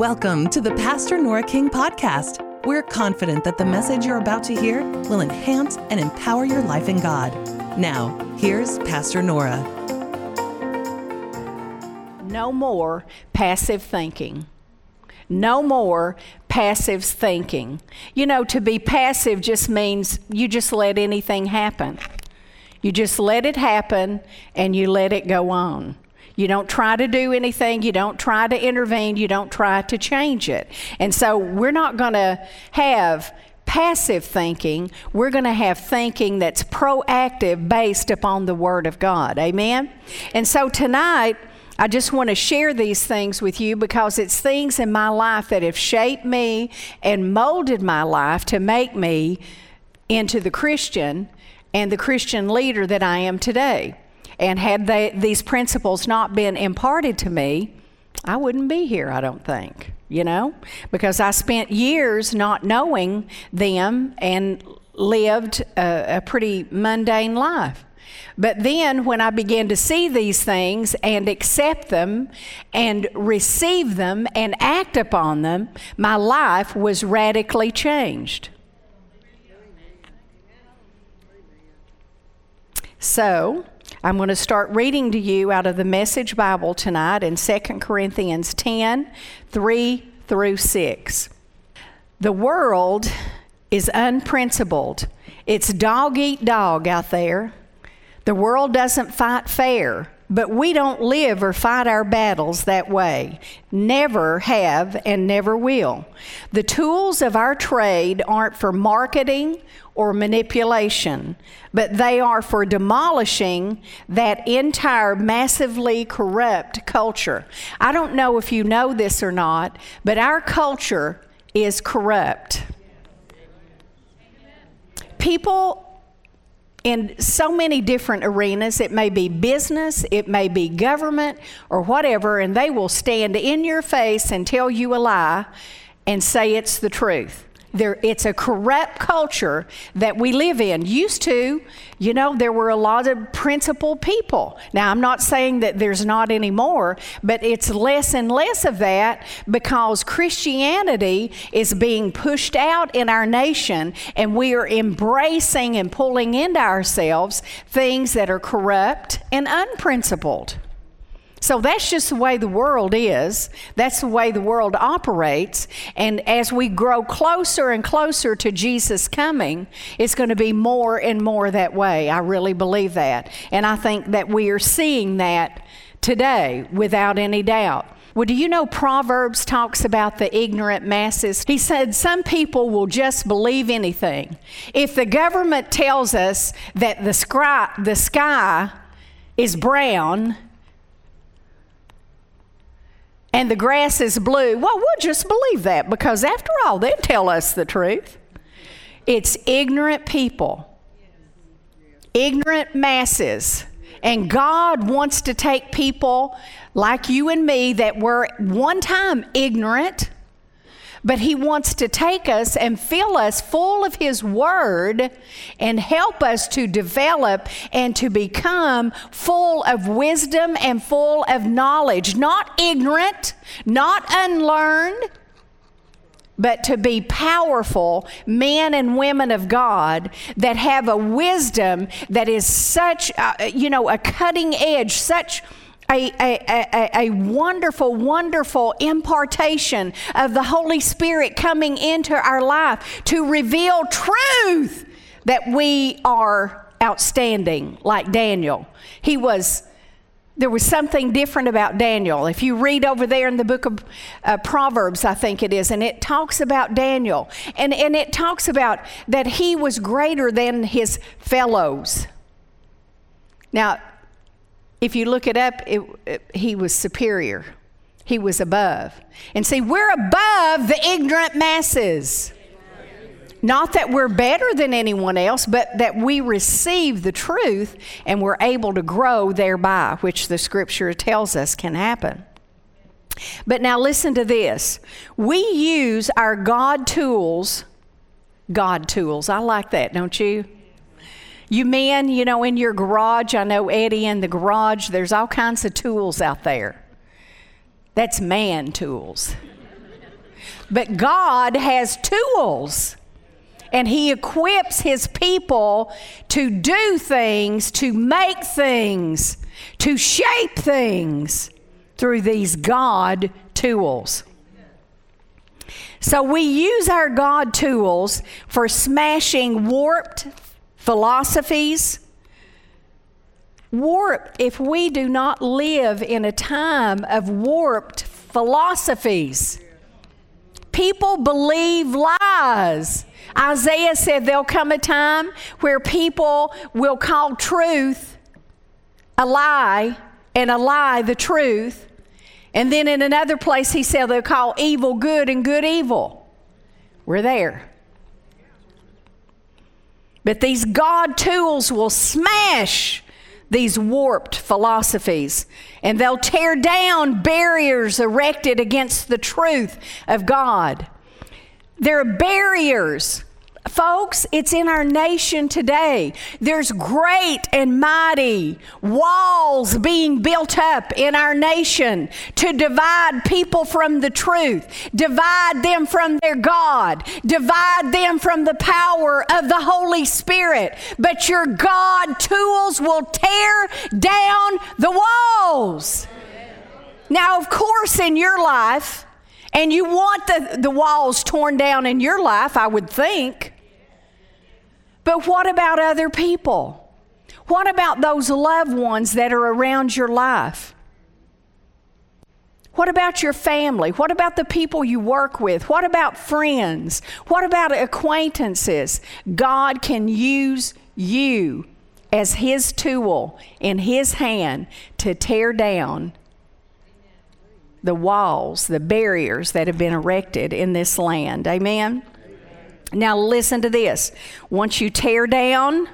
Welcome to the Pastor Nora King podcast. We're confident that the message you're about to hear will enhance and empower your life in God. Now, here's Pastor Nora. No more passive thinking. No more passive thinking. You know, to be passive just means you just let anything happen. You just let it happen and you let it go on. You don't try to do anything. You don't try to intervene. You don't try to change it. And so we're not going to have passive thinking. We're going to have thinking that's proactive based upon the Word of God. Amen? And so tonight, I just want to share these things with you because it's things in my life that have shaped me and molded my life to make me into the Christian and the Christian leader that I am today. And had they, these principles not been imparted to me, I wouldn't be here, I don't think, you know, because I spent years not knowing them and lived a, a pretty mundane life. But then, when I began to see these things and accept them and receive them and act upon them, my life was radically changed. So, I'm going to start reading to you out of the Message Bible tonight in 2 Corinthians 10 3 through 6. The world is unprincipled, it's dog eat dog out there. The world doesn't fight fair. But we don't live or fight our battles that way. Never have and never will. The tools of our trade aren't for marketing or manipulation, but they are for demolishing that entire massively corrupt culture. I don't know if you know this or not, but our culture is corrupt. People in so many different arenas. It may be business, it may be government, or whatever, and they will stand in your face and tell you a lie and say it's the truth. There, it's a corrupt culture that we live in. Used to, you know, there were a lot of principled people. Now, I'm not saying that there's not anymore, but it's less and less of that because Christianity is being pushed out in our nation and we are embracing and pulling into ourselves things that are corrupt and unprincipled. So that's just the way the world is. That's the way the world operates. And as we grow closer and closer to Jesus coming, it's going to be more and more that way. I really believe that. And I think that we are seeing that today without any doubt. Well, do you know Proverbs talks about the ignorant masses? He said some people will just believe anything. If the government tells us that the sky, the sky is brown, and the grass is blue, well, we'll just believe that because after all, they tell us the truth. It's ignorant people, ignorant masses. And God wants to take people like you and me that were one time ignorant but He wants to take us and fill us full of His Word and help us to develop and to become full of wisdom and full of knowledge. Not ignorant, not unlearned, but to be powerful men and women of God that have a wisdom that is such, uh, you know, a cutting edge, such a, a, a, wonderful, wonderful impartation of the Holy Spirit coming into our life to reveal truth that we are outstanding, like Daniel. He was. There was something different about Daniel. If you read over there in the book of uh, Proverbs, I think it is, and it talks about Daniel. And, and it talks about that he was greater than his fellows. Now, if you look it up, it, it, he was superior. He was above. And see, we're above the ignorant masses. Not that we're better than anyone else, but that we receive the truth and we're able to grow thereby, which the scripture tells us can happen. But now listen to this. We use our God tools, God tools. I like that, don't you? You men, you know, in your garage, I know Eddie in the garage, there's all kinds of tools out there. That's man tools. But God has tools. And He equips His people to do things, to make things, to shape things through these God tools. So we use our God tools for smashing warped philosophies. Warped, if we do not live in a time of warped philosophies, people believe lies. Isaiah said there'll come a time where people will call truth a lie and a lie the truth. And then in another place, he said they'll call evil good and good evil. We're there. But these God tools will smash these warped philosophies and they'll tear down barriers erected against the truth of God. There are barriers Folks, it's in our nation today. There's great and mighty walls being built up in our nation to divide people from the truth, divide them from their God, divide them from the power of the Holy Spirit. But your God tools will tear down the walls. Now, of course, in your life, and you want the, the walls torn down in your life, I would think. But what about other people? What about those loved ones that are around your life? What about your family? What about the people you work with? What about friends? What about acquaintances? God can use you as His tool in His hand to tear down the walls, the barriers that have been erected in this land. Amen? Now, listen to this. Once you tear down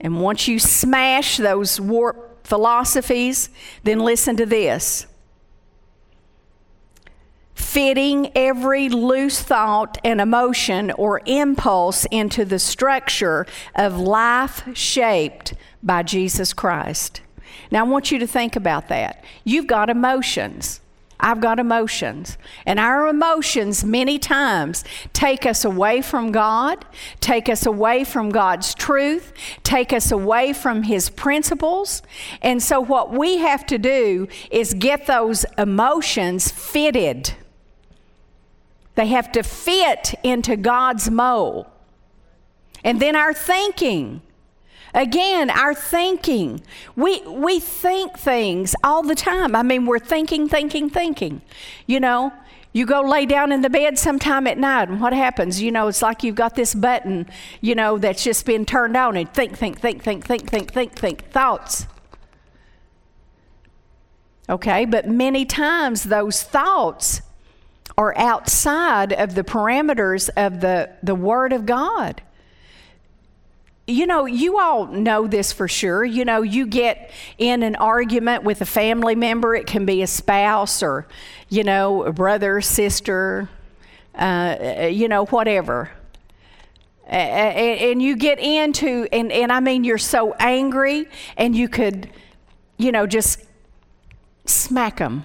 and once you smash those warped philosophies, then listen to this. Fitting every loose thought and emotion or impulse into the structure of life shaped by Jesus Christ. Now, I want you to think about that. You've got emotions. I've got emotions. And our emotions, many times, take us away from God, take us away from God's truth, take us away from His principles. And so, what we have to do is get those emotions fitted. They have to fit into God's mold. And then our thinking Again, our thinking. We, we think things all the time. I mean, we're thinking, thinking, thinking. You know, you go lay down in the bed sometime at night, and what happens? You know, it's like you've got this button, you know, that's just been turned on, and think, think, think, think, think, think, think, think, thoughts. Okay, but many times those thoughts are outside of the parameters of the, the Word of God you know, you all know this for sure. You know, you get in an argument with a family member, it can be a spouse or, you know, a brother, sister, uh, you know, whatever. And you get into, and, and I mean, you're so angry, and you could, you know, just smack them.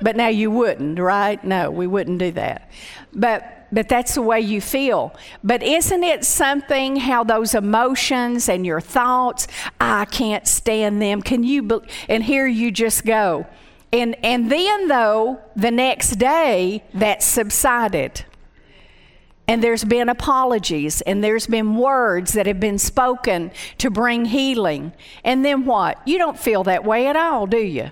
but now you wouldn't, right? No, we wouldn't do that. But but that's the way you feel. But isn't it something how those emotions and your thoughts, I can't stand them. Can you, be- and here you just go. And, and then, though, the next day, that subsided. And there's been apologies, and there's been words that have been spoken to bring healing. And then what? You don't feel that way at all, do you?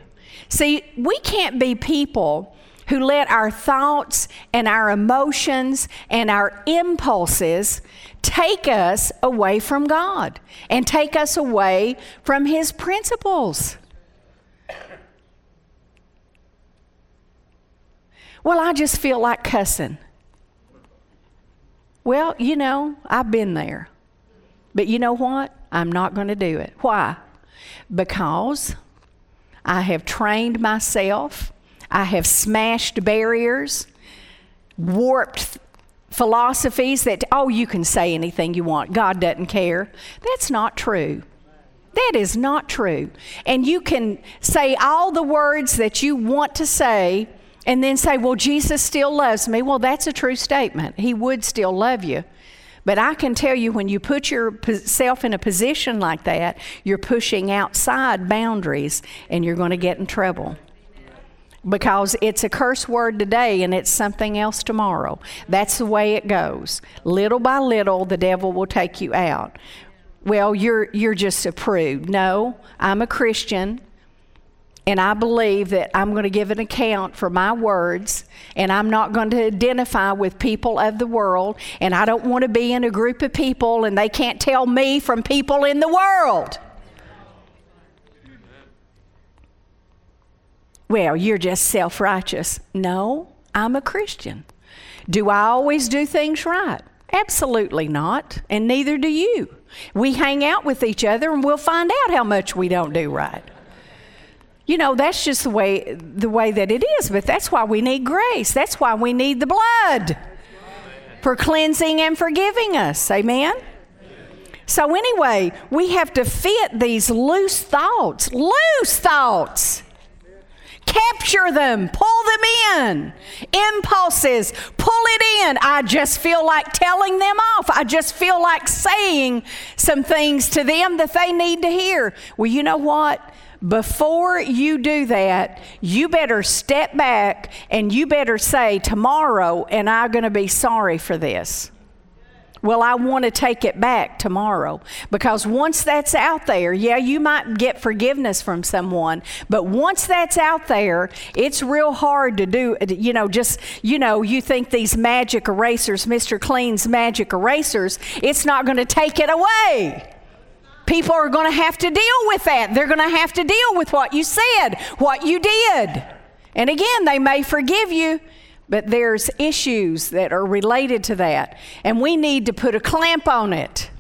See, we can't be people who let our thoughts and our emotions and our impulses take us away from God and take us away from His principles. Well, I just feel like cussing. Well, you know, I've been there. But you know what? I'm not going to do it. Why? Because I have trained myself I have smashed barriers, warped philosophies that, oh, you can say anything you want. God doesn't care. That's not true. That is not true. And you can say all the words that you want to say and then say, Well, Jesus still loves me. Well, that's a true statement. He would still love you. But I can tell you, when you put yourself in a position like that, you're pushing outside boundaries and you're going to get in trouble. Because it's a curse word today and it's something else tomorrow. That's the way it goes. Little by little, the devil will take you out. Well, you're, you're just a prude. No, I'm a Christian and I believe that I'm going to give an account for my words, and I'm not going to identify with people of the world, and I don't want to be in a group of people and they can't tell me from people in the world. Well, you're just self righteous. No, I'm a Christian. Do I always do things right? Absolutely not, and neither do you. We hang out with each other and we'll find out how much we don't do right. You know, that's just the way the way that it is, but that's why we need grace. That's why we need the blood for cleansing and forgiving us. Amen. So anyway, we have to fit these loose thoughts, loose thoughts. Capture them, pull them in. Impulses, pull it in. I just feel like telling them off. I just feel like saying some things to them that they need to hear. Well, you know what? before you do that, you better step back and you better say, Tomorrow, and I'm going to be sorry for this. Well, I want to take it back tomorrow because once that's out there, yeah, you might get forgiveness from someone, but once that's out there, it's real hard to do. You know, just, you know, you think these magic erasers, Mr. Clean's magic erasers, it's not going to take it away people are going to have to deal with that. They're going to have to deal with what you said, what you did. And again, they may forgive you, but there's issues that are related to that. And we need to put a clamp on it.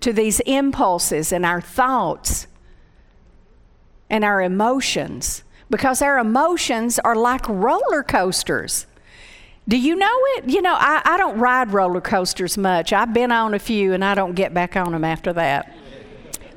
To these impulses and our thoughts and our emotions, because our emotions are like roller coasters. Do you know it? You know, I, I don't ride roller coasters much. I've been on a few and I don't get back on them after that.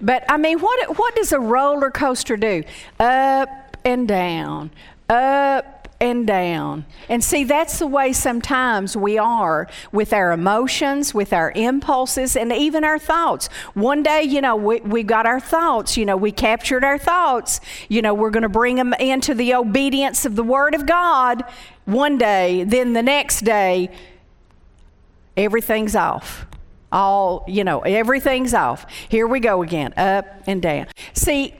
But I mean, what, what does a roller coaster do? Up and down, up and down. And see, that's the way sometimes we are with our emotions, with our impulses, and even our thoughts. One day, you know, we, we got our thoughts, you know, we captured our thoughts. You know, we're going to bring them into the obedience of the Word of God one day, then the next day, everything's off. All, you know, everything's off. Here we go again, up and down. See,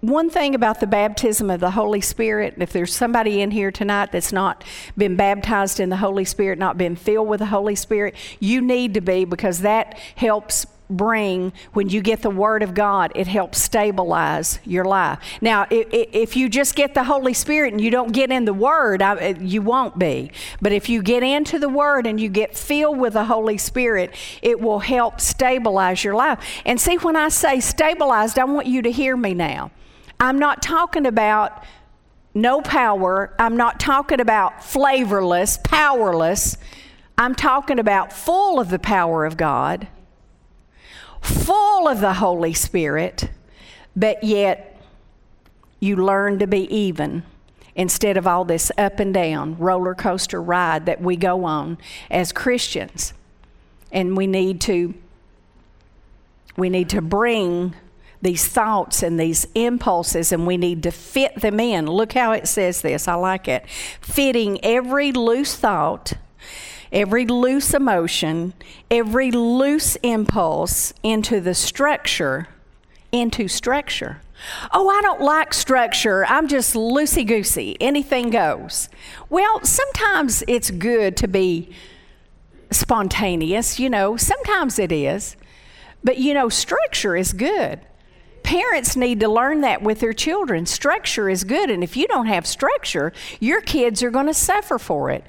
one thing about the baptism of the Holy Spirit, if there's somebody in here tonight that's not been baptized in the Holy Spirit, not been filled with the Holy Spirit, you need to be because that helps bring, when you get the Word of God, it helps stabilize your life. Now, if you just get the Holy Spirit and you don't get in the Word, you won't be. But if you get into the Word and you get filled with the Holy Spirit, it will help stabilize your life. And see, when I say stabilized, I want you to hear me now. I'm not talking about no power. I'm not talking about flavorless, powerless. I'm talking about full of the power of God, full of the Holy Spirit, but yet you learn to be even instead of all this up and down roller coaster ride that we go on as Christians. And we need to we need to bring these thoughts and these impulses, and we need to fit them in. Look how it says this. I like it. Fitting every loose thought, every loose emotion, every loose impulse into the structure, into structure. Oh, I don't like structure. I'm just loosey goosey. Anything goes. Well, sometimes it's good to be spontaneous, you know, sometimes it is. But you know, structure is good parents need to learn that with their children. Structure is good, and if you don't have structure, your kids are going to suffer for it.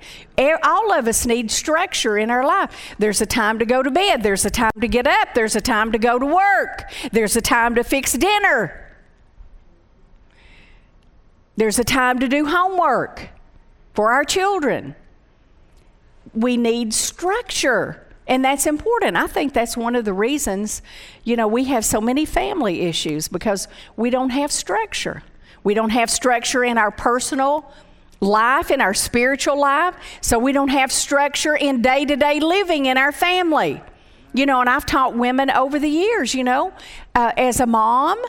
All of us need structure in our life. There's a time to go to bed, there's a time to get up, there's a time to go to work, there's a time to fix dinner, there's a time to do homework for our children. We need structure. And that's important. I think that's one of the reasons, you know, we have so many family issues because we don't have structure. We don't have structure in our personal life, in our spiritual life. So we don't have structure in day to day living in our family. You know, and I've taught women over the years, you know, uh, as a mom,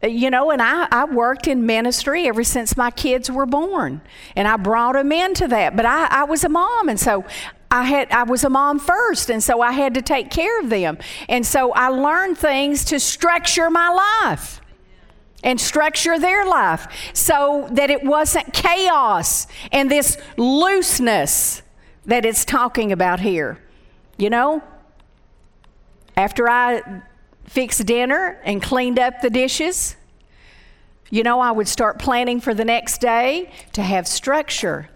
you know, and I, I worked in ministry ever since my kids were born. And I brought them into that. But I, I was a mom, and so I had I was a mom first, and so I had to take care of them. And so I learned things to structure my life and structure their life so that it wasn't chaos and this looseness that it's talking about here. You know, after I fixed dinner and cleaned up the dishes, you know, I would start planning for the next day to have structure.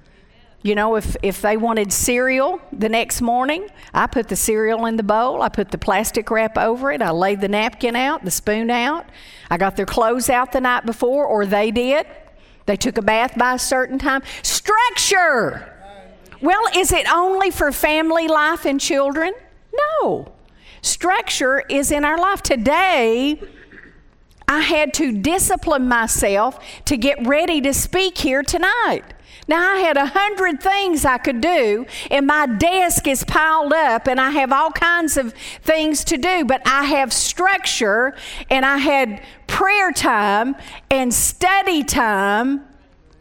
You know, if, if they wanted cereal the next morning, I put the cereal in the bowl, I put the plastic wrap over it, I laid the napkin out, the spoon out. I got their clothes out the night before, or they did. They took a bath by a certain time. Structure! Well, is it only for family life and children? No. Structure is in our life. Today, I had to discipline myself to get ready to speak here tonight. Now, I had a hundred things I could do, and my desk is piled up, and I have all kinds of things to do, but I have structure, and I had prayer time and study time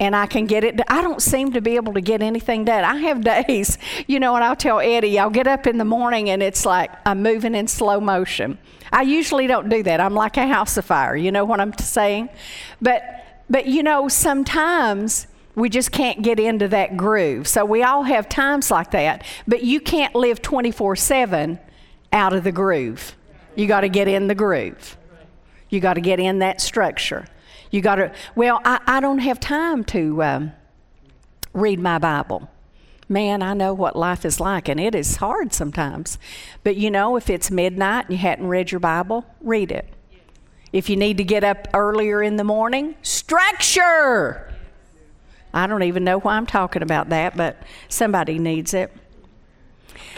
and I can get it. I don't seem to be able to get anything done. I have days, you know, and I'll tell Eddie, I'll get up in the morning and it's like I'm moving in slow motion. I usually don't do that. I'm like a house of fire. You know what I'm saying? But but you know, sometimes we just can't get into that groove. So we all have times like that, but you can't live 24/7 out of the groove. You got to get in the groove. You got to get in that structure. You got to, well, I, I don't have time to um, read my Bible. Man, I know what life is like, and it is hard sometimes. But you know, if it's midnight and you hadn't read your Bible, read it. If you need to get up earlier in the morning, structure. I don't even know why I'm talking about that, but somebody needs it.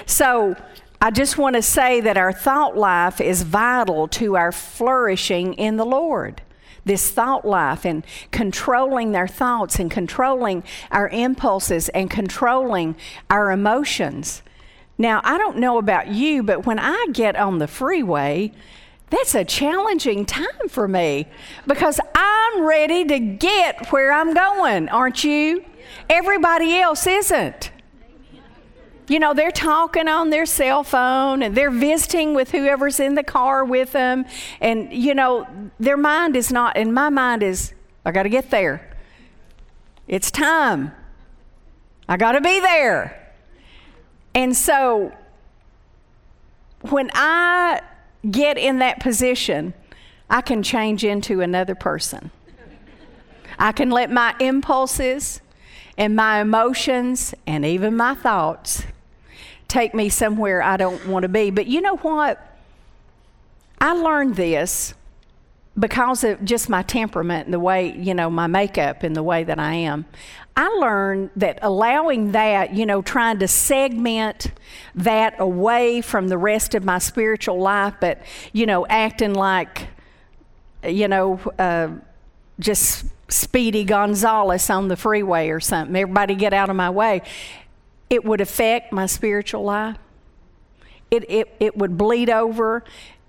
So, I just want to say that our thought life is vital to our flourishing in the Lord this thought life and controlling their thoughts and controlling our impulses and controlling our emotions. Now, I don't know about you, but when I get on the freeway, that's a challenging time for me because I'm ready to get where I'm going, aren't you? Everybody else isn't. You know, they're talking on their cell phone and they're visiting with whoever's in the car with them. And, you know, their mind is not, and my mind is, I got to get there. It's time. I got to be there. And so, when I get in that position, I can change into another person. I can let my impulses and my emotions and even my thoughts take me somewhere I don't want to be. But you know what? I learned this because of just my temperament and the way, you know, my makeup and the way that I am. I learned that allowing that, you know, trying to segment that away from the rest of my spiritual life, but, you know, acting like, you know, uh, just Speedy Gonzales on the freeway or something. Everybody get out of my way it would affect my spiritual life. It, it, it would bleed over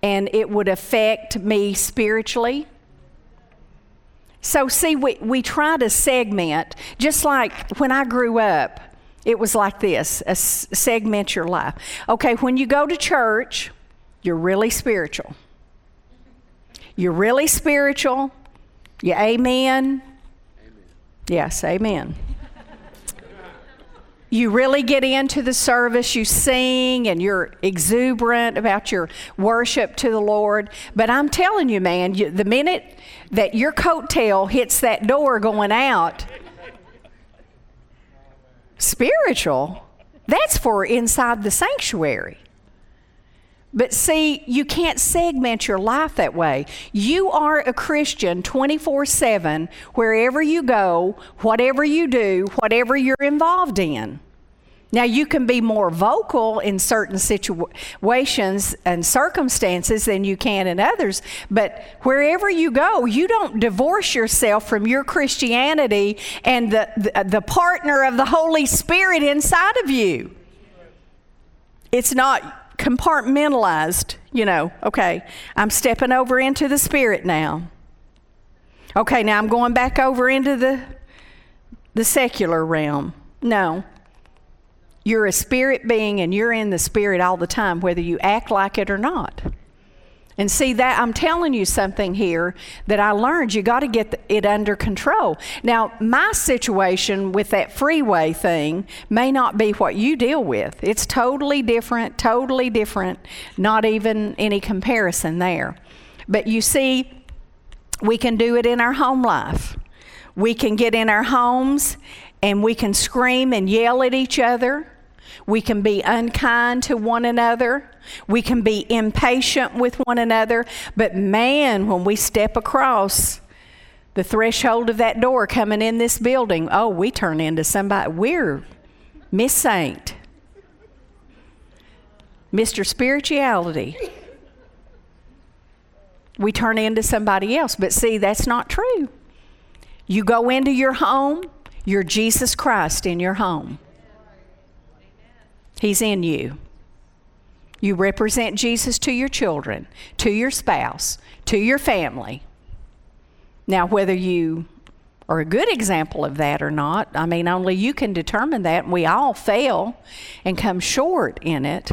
and it would affect me spiritually. So, see, we, we try to segment, just like when I grew up, it was like this segment your life. Okay, when you go to church, you're really spiritual. You're really spiritual. You amen. amen. Yes, amen you really get into the service, you sing, and you're exuberant about your worship to the Lord. But I'm telling you, man, you, the minute that your coattail hits that door going out, spiritual, that's for inside the sanctuary. But see, you can't segment your life that way. You are a Christian 24 7, wherever you go, whatever you do, whatever you're involved in. Now, you can be more vocal in certain situations and circumstances than you can in others, but wherever you go, you don't divorce yourself from your Christianity and the, the, the partner of the Holy Spirit inside of you. It's not compartmentalized, you know, okay, I'm stepping over into the Spirit now. Okay, now I'm going back over into the, the secular realm. No. You're a spirit being and you're in the spirit all the time, whether you act like it or not. And see that I'm telling you something here that I learned. You got to get it under control. Now, my situation with that freeway thing may not be what you deal with. It's totally different, totally different, not even any comparison there. But you see, we can do it in our home life. We can get in our homes and we can scream and yell at each other. We can be unkind to one another. We can be impatient with one another. But man, when we step across the threshold of that door coming in this building, oh, we turn into somebody. We're Miss Saint, Mr. Spirituality. We turn into somebody else. But see, that's not true. You go into your home, you're Jesus Christ in your home. He's in you. You represent Jesus to your children, to your spouse, to your family. Now, whether you are a good example of that or not, I mean, only you can determine that. We all fail and come short in it.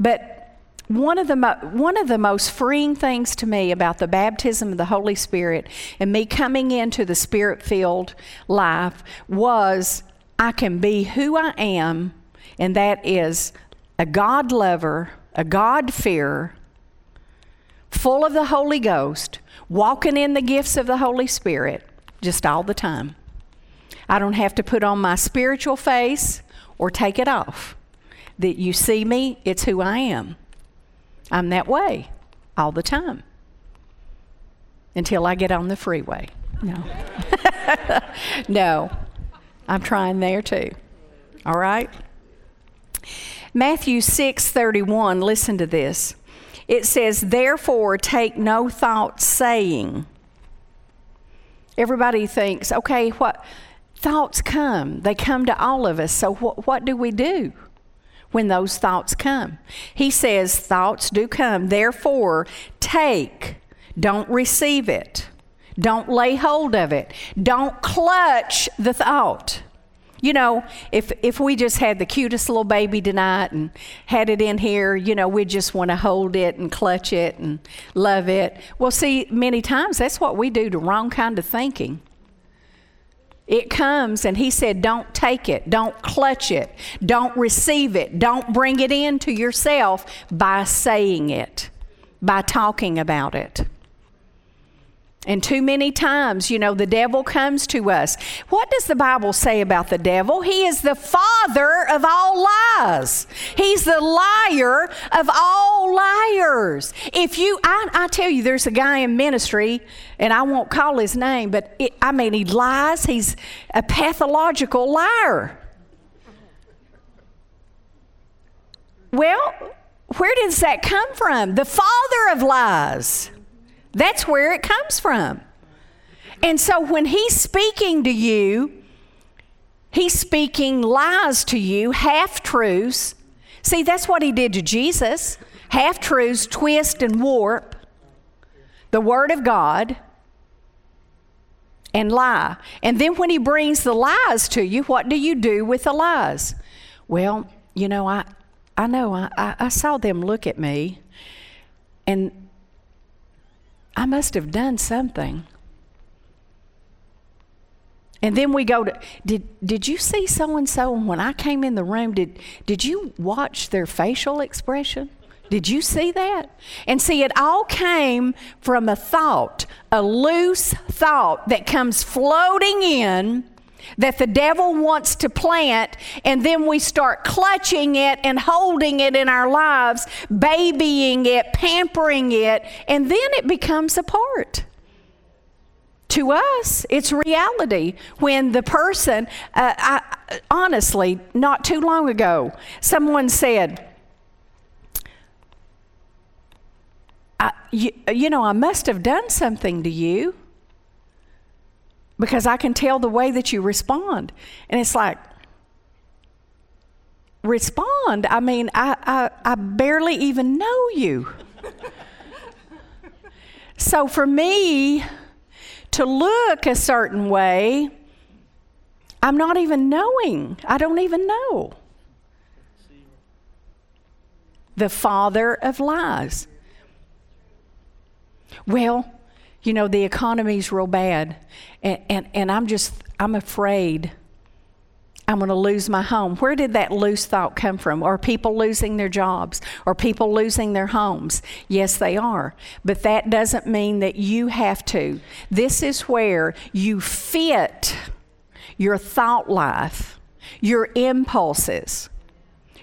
But one of the mo- one of the most freeing things to me about the baptism of the Holy Spirit and me coming into the spirit-filled life was I can be who I am and that is a God lover, a God fearer, full of the Holy Ghost, walking in the gifts of the Holy Spirit just all the time. I don't have to put on my spiritual face or take it off. That you see me, it's who I am. I'm that way all the time until I get on the freeway. No. no. I'm trying there too. All right? Matthew 6:31, listen to this. It says, "Therefore take no thought saying." Everybody thinks, "Okay, what thoughts come? They come to all of us. So what what do we do?" When those thoughts come. He says, Thoughts do come. Therefore, take, don't receive it. Don't lay hold of it. Don't clutch the thought. You know, if if we just had the cutest little baby tonight and had it in here, you know, we just want to hold it and clutch it and love it. Well, see, many times that's what we do to wrong kind of thinking. It comes, and he said, Don't take it, don't clutch it, don't receive it, don't bring it into yourself by saying it, by talking about it. And too many times, you know, the devil comes to us. What does the Bible say about the devil? He is the father of all lies. He's the liar of all liars. If you, I, I tell you, there's a guy in ministry, and I won't call his name, but it, I mean, he lies. He's a pathological liar. Well, where does that come from? The father of lies. That's where it comes from. And so when he's speaking to you, he's speaking lies to you, half truths. See, that's what he did to Jesus half truths, twist and warp the Word of God and lie. And then when he brings the lies to you, what do you do with the lies? Well, you know, I, I know, I, I saw them look at me, and I must have done something. And then we go to did did you see so and so when I came in the room did did you watch their facial expression? Did you see that? And see it all came from a thought, a loose thought that comes floating in that the devil wants to plant, and then we start clutching it and holding it in our lives, babying it, pampering it, and then it becomes a part. to us, it's reality. When the person, uh, I, honestly, not too long ago, someone said, you, you know, I must have done something to you because I can tell the way that you respond. And it's like, respond? I mean, I, I, I barely even know you. so for me to look a certain way, I'm not even knowing. I don't even know. The father of lies. Well, you know, the economy's real bad, and, and, and I'm just, I'm afraid I'm going to lose my home. Where did that loose thought come from? Are people losing their jobs? Are people losing their homes? Yes, they are. But that doesn't mean that you have to. This is where you fit your thought life, your impulses,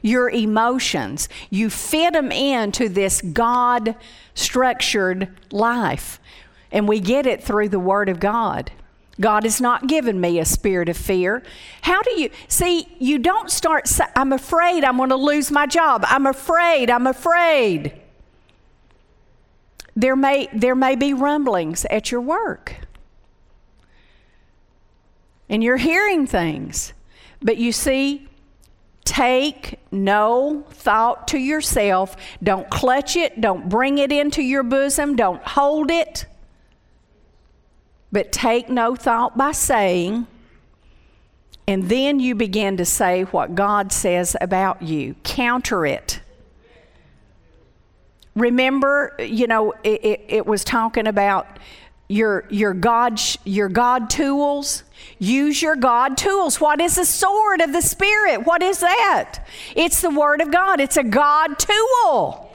your emotions. You fit them into this God structured life. And we get it through the Word of God. God has not given me a spirit of fear. How do you see? You don't start, I'm afraid I'm going to lose my job. I'm afraid, I'm afraid. There may, there may be rumblings at your work. And you're hearing things. But you see, Take no thought to yourself. Don't clutch it. Don't bring it into your bosom. Don't hold it. But take no thought by saying, and then you begin to say what God says about you. Counter it. Remember, you know, it, it, it was talking about your, your, God, your God tools. Use your God tools. What is the sword of the Spirit? What is that? It's the Word of God, it's a God tool.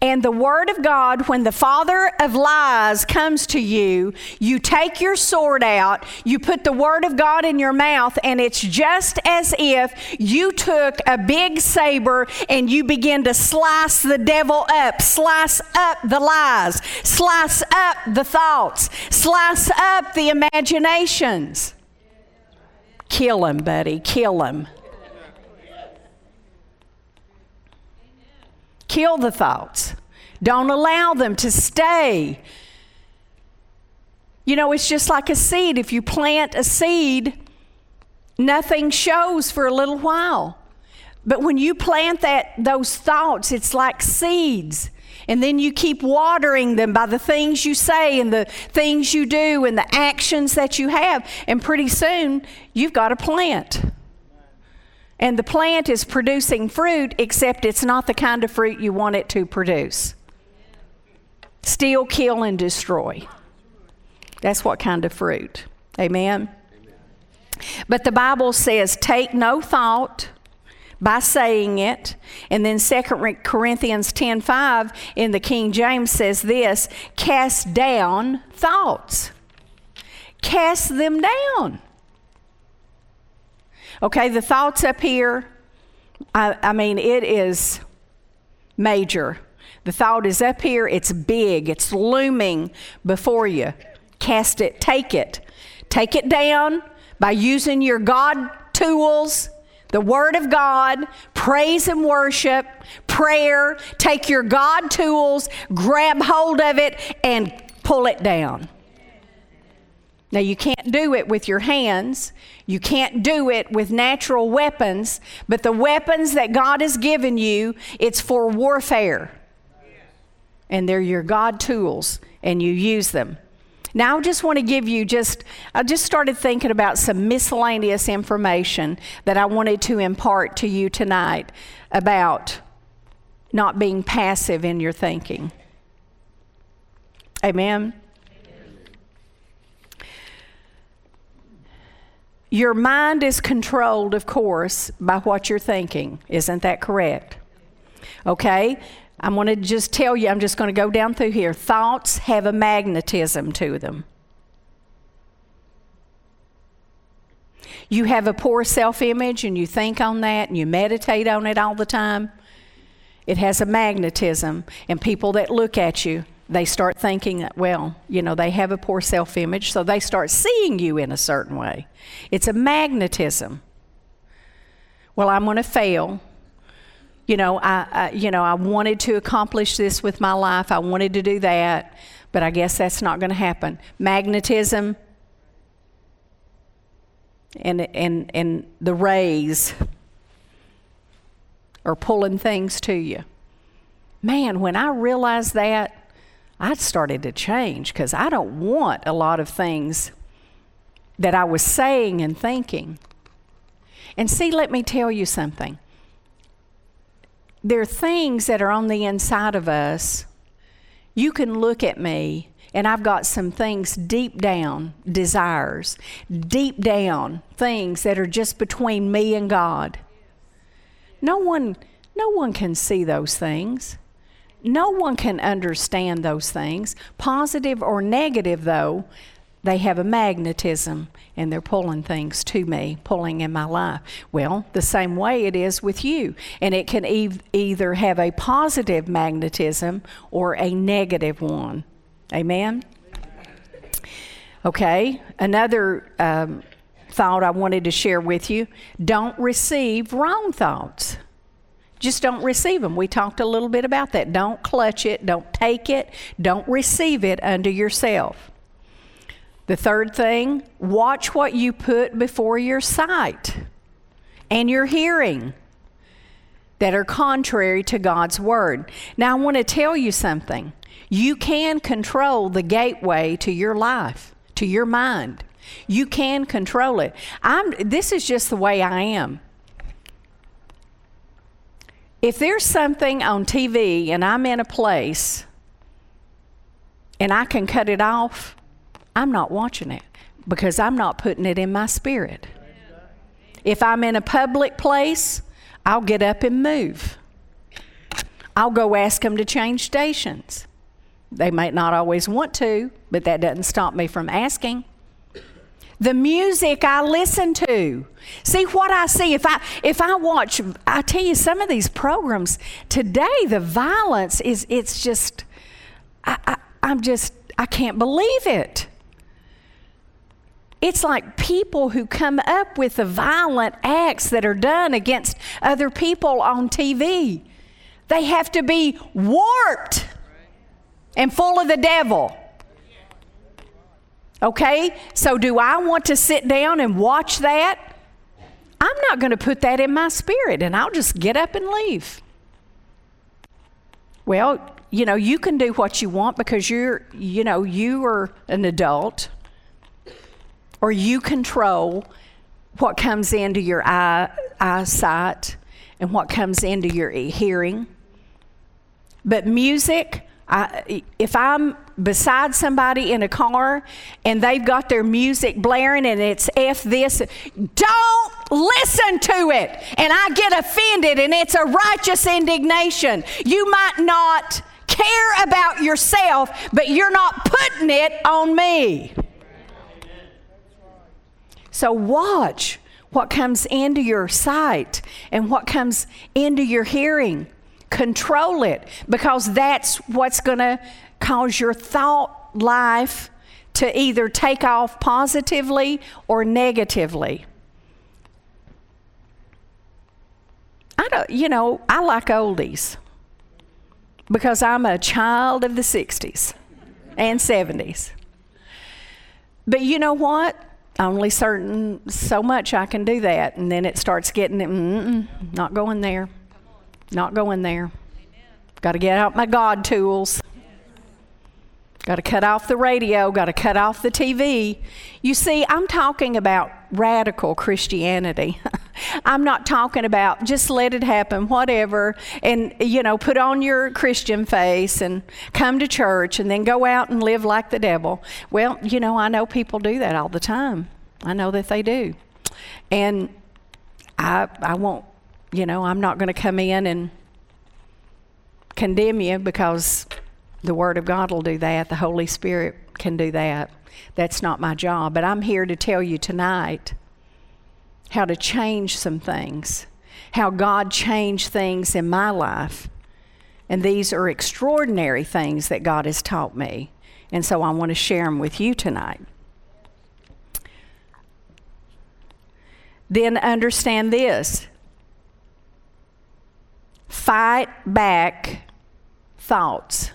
And the Word of God, when the father of lies comes to you, you take your sword out, you put the Word of God in your mouth, and it's just as if you took a big saber and you begin to slice the devil up, slice up the lies, slice up the thoughts, slice up the imaginations. Kill him, buddy, kill him. Kill the thoughts. Don't allow them to stay. You know, it's just like a seed. If you plant a seed, nothing shows for a little while. But when you plant that those thoughts, it's like seeds. And then you keep watering them by the things you say and the things you do and the actions that you have. And pretty soon, you've got a plant. And the plant is producing fruit, except it's not the kind of fruit you want it to produce. Steal, kill, and destroy. That's what kind of fruit. Amen? Amen. But the Bible says, take no thought by saying it. And then 2 Corinthians 10:5 in the King James says this, cast down thoughts. Cast them down. Okay, the thoughts up here, I, I mean, it is major. The thought is up here, it's big, it's looming before you. Cast it, take it. Take it down by using your God tools, the Word of God, praise and worship, prayer. Take your God tools, grab hold of it, and pull it down. Now, you can't do it with your hands. You can't do it with natural weapons, but the weapons that God has given you, it's for warfare. And they're your God tools, and you use them. Now, I just want to give you just, I just started thinking about some miscellaneous information that I wanted to impart to you tonight about not being passive in your thinking. Amen. Your mind is controlled, of course, by what you're thinking. Isn't that correct? Okay? I'm going to just tell you, I'm just going to go down through here. Thoughts have a magnetism to them. You have a poor self image and you think on that and you meditate on it all the time. It has a magnetism, and people that look at you they start thinking that, well, you know, they have a poor self image, so they start seeing you in a certain way. It's a magnetism. Well, I'm going to fail. You know, I, I, you know, I wanted to accomplish this with my life. I wanted to do that, but I guess that's not going to happen. Magnetism and, and, and the rays are pulling things to you. Man, when I realized that, I started to change because I don't want a lot of things that I was saying and thinking. And see, let me tell you something. There are things that are on the inside of us. You can look at me, and I've got some things deep down, desires, deep down, things that are just between me and God. No one, no one can see those things. No one can understand those things. Positive or negative, though, they have a magnetism and they're pulling things to me, pulling in my life. Well, the same way it is with you. And it can e- either have a positive magnetism or a negative one. Amen? Okay, another um, thought I wanted to share with you don't receive wrong thoughts. Just don't receive them. We talked a little bit about that. Don't clutch it, don't take it, don't receive it unto yourself. The third thing, watch what you put before your sight and your hearing that are contrary to God's word. Now, I want to tell you something. You can control the gateway to your life, to your mind. You can control it. I'm, this is just the way I am. If there's something on TV and I'm in a place and I can cut it off, I'm not watching it because I'm not putting it in my spirit. If I'm in a public place, I'll get up and move. I'll go ask them to change stations. They might not always want to, but that doesn't stop me from asking the music I listen to. See what I see. If I if I watch, I tell you some of these programs today, the violence is it's just I, I, I'm just I can't believe it. It's like people who come up with the violent acts that are done against other people on TV. They have to be warped and full of the devil. Okay? So, do I want to sit down and watch that? I'm not going to put that in my spirit and I'll just get up and leave. Well, you know, you can do what you want because you're, you know, you are an adult or you control what comes into your eye, eyesight and what comes into your hearing. But music, I, if I'm beside somebody in a car and they've got their music blaring and it's F this, don't listen to it. And I get offended and it's a righteous indignation. You might not care about yourself, but you're not putting it on me. So watch what comes into your sight and what comes into your hearing. Control it because that's what's going to cause your thought life to either take off positively or negatively. I don't, you know, I like oldies because I'm a child of the 60s and 70s. But you know what? Only certain, so much I can do that. And then it starts getting, not going there. Not going there. Got to get out my God tools. Got to cut off the radio, got to cut off the TV. You see, I'm talking about radical Christianity. I'm not talking about just let it happen, whatever, and, you know, put on your Christian face and come to church and then go out and live like the devil. Well, you know, I know people do that all the time. I know that they do. And I, I won't, you know, I'm not going to come in and condemn you because the Word of God will do that. The Holy Spirit can do that. That's not my job. But I'm here to tell you tonight how to change some things, how God changed things in my life And these are extraordinary things that God has taught me. And so I want to share them with you tonight. Then understand this fight back thoughts.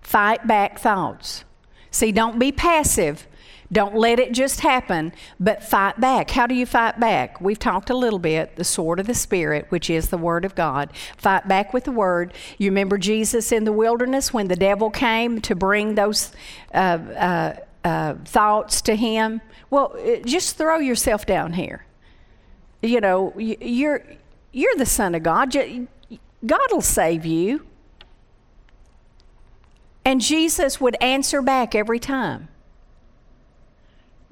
Fight back thoughts. See, don't be passive. Don't let it just happen, but fight back. How do you fight back? We've talked a little bit, the sword of the Spirit, which is the Word of God. Fight back with the Word. You remember Jesus in the wilderness when the devil came to bring those uh, uh, uh, thoughts to him? Well, uh, just throw yourself down here. You know, you're, you're the Son of God. God will save you. And Jesus would answer back every time.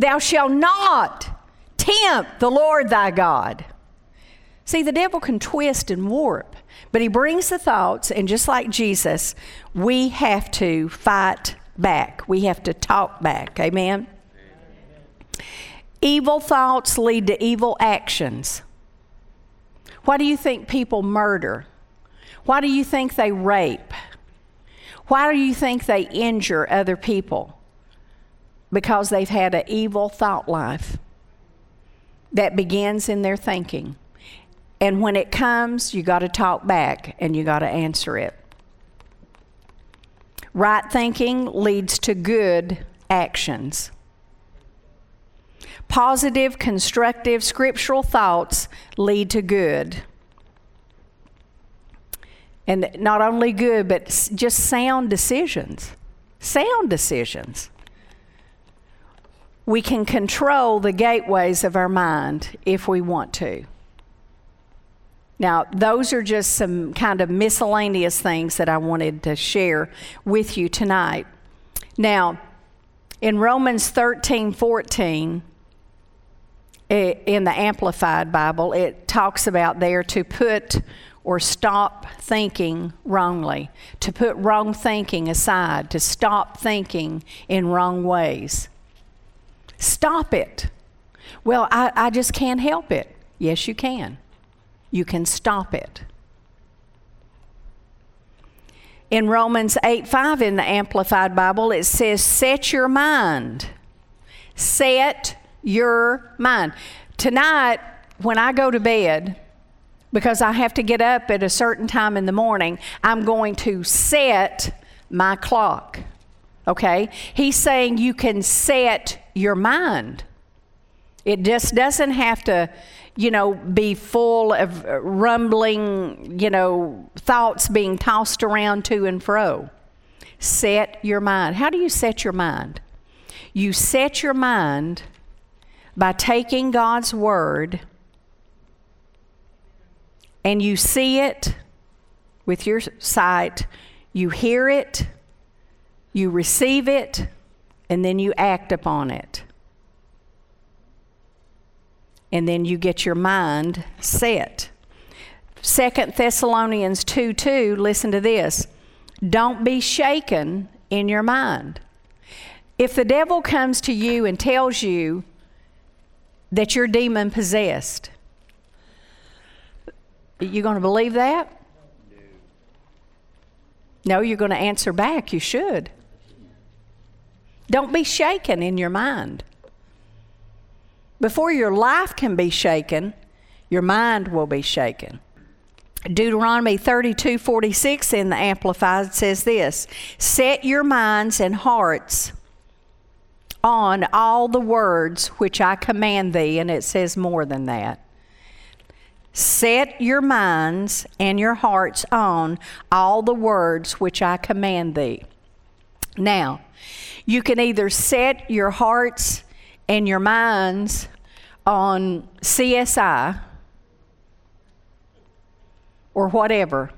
Thou shalt not tempt the Lord thy God. See, the devil can twist and warp, but he brings the thoughts, and just like Jesus, we have to fight back. We have to talk back. Amen? Evil thoughts lead to evil actions. Why do you think people murder? Why do you think they rape? Why do you think they injure other people? Because they've had an evil thought life that begins in their thinking. And when it comes, you got to talk back and you got to answer it. Right thinking leads to good actions. Positive, constructive, scriptural thoughts lead to good. And not only good, but just sound decisions. Sound decisions we can control the gateways of our mind if we want to. Now, those are just some kind of miscellaneous things that I wanted to share with you tonight. Now, in Romans 13 14, in the Amplified Bible, it talks about there to put or stop thinking wrongly, to put wrong thinking aside, to stop thinking in wrong ways. Stop it. Well, I, I just can't help it. Yes, you can. You can stop it. In Romans 8 5 in the Amplified Bible, it says, Set your mind. Set your mind. Tonight, when I go to bed, because I have to get up at a certain time in the morning, I'm going to set my clock. Okay? He's saying you can set your mind. It just doesn't have to, you know, be full of rumbling, you know, thoughts being tossed around to and fro. Set your mind. How do you set your mind? You set your mind by taking God's word and you see it with your sight, you hear it, you receive it, and then you act upon it. And then you get your mind set. Second Thessalonians 2 2, listen to this. Don't be shaken in your mind. If the devil comes to you and tells you that you're demon possessed, you going to believe that? No, you're going to answer back. You should. Don't be shaken in your mind. Before your life can be shaken, your mind will be shaken. Deuteronomy 32 46 in the Amplified says this Set your minds and hearts on all the words which I command thee, and it says more than that. Set your minds and your hearts on all the words which I command thee. Now, you can either set your hearts and your minds on CSI or whatever,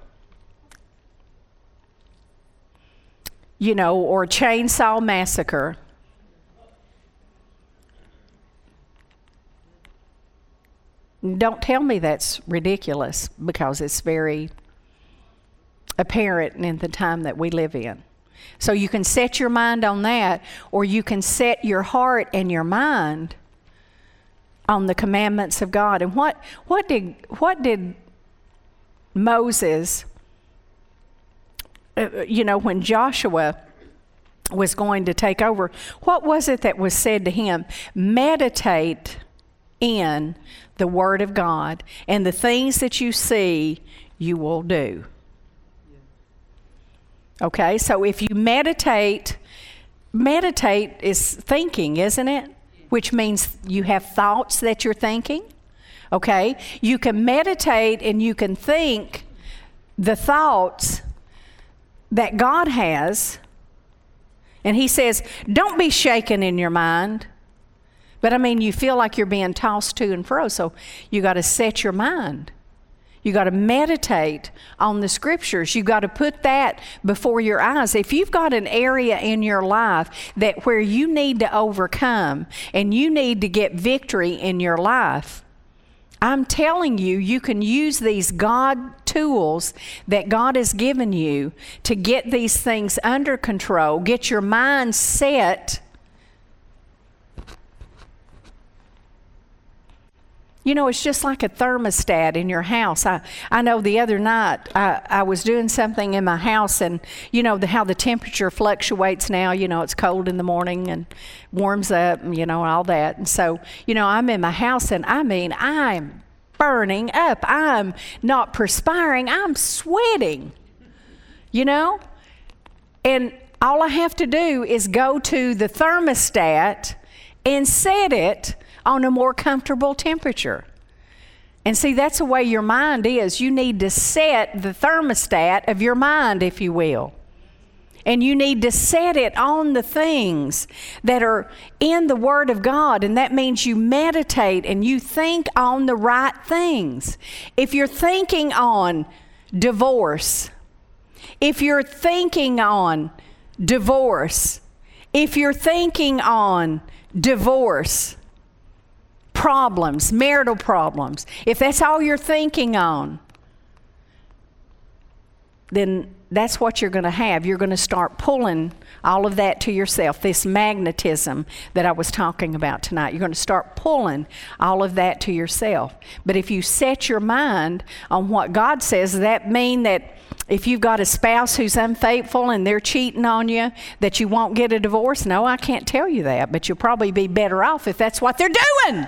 you know, or Chainsaw Massacre. Don't tell me that's ridiculous because it's very apparent in the time that we live in. So you can set your mind on that, or you can set your heart and your mind on the commandments of God. And what, what, did, what did Moses uh, you know, when Joshua was going to take over, what was it that was said to him? Meditate in the Word of God, and the things that you see, you will do. Okay, so if you meditate, meditate is thinking, isn't it? Which means you have thoughts that you're thinking. Okay, you can meditate and you can think the thoughts that God has. And He says, don't be shaken in your mind. But I mean, you feel like you're being tossed to and fro, so you got to set your mind. You got to meditate on the scriptures. You got to put that before your eyes. If you've got an area in your life that where you need to overcome and you need to get victory in your life, I'm telling you, you can use these God tools that God has given you to get these things under control, get your mind set You know, it's just like a thermostat in your house. I, I know the other night I, I was doing something in my house, and you know the, how the temperature fluctuates now. You know, it's cold in the morning and warms up, and, you know, all that. And so, you know, I'm in my house, and I mean, I'm burning up. I'm not perspiring, I'm sweating, you know? And all I have to do is go to the thermostat and set it on a more comfortable temperature. And see, that's the way your mind is. You need to set the thermostat of your mind, if you will. And you need to set it on the things that are in the Word of God. And that means you meditate and you think on the right things. If you're thinking on divorce, if you're thinking on divorce, if you're thinking on divorce, problems, marital problems, if that's all you're thinking on, then that's what you're going to have. You're going to start pulling all of that to yourself, this magnetism that I was talking about tonight. You're going to start pulling all of that to yourself. But if you set your mind on what God says, that mean that if you've got a spouse who's unfaithful and they're cheating on you, that you won't get a divorce? No, I can't tell you that, but you'll probably be better off if that's what they're doing.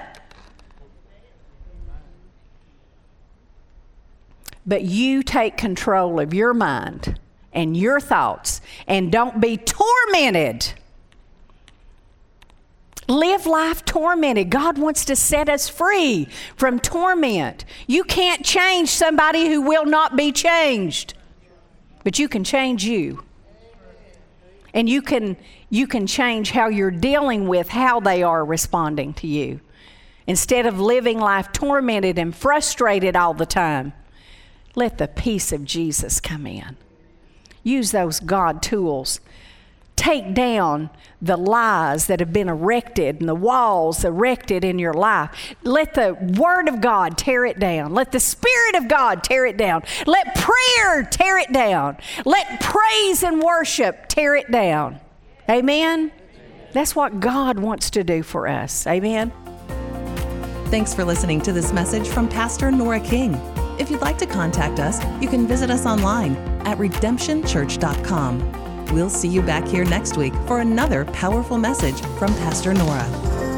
But you take control of your mind and your thoughts and don't be tormented. Live life tormented. God wants to set us free from torment. You can't change somebody who will not be changed, but you can change you. And you can, you can change how you're dealing with how they are responding to you. Instead of living life tormented and frustrated all the time, let the peace of Jesus come in. Use those God tools. Take down the lies that have been erected and the walls erected in your life. Let the Word of God tear it down. Let the Spirit of God tear it down. Let prayer tear it down. Let praise and worship tear it down. Amen? That's what God wants to do for us. Amen? Thanks for listening to this message from Pastor Nora King. If you'd like to contact us, you can visit us online at redemptionchurch.com. We'll see you back here next week for another powerful message from Pastor Nora.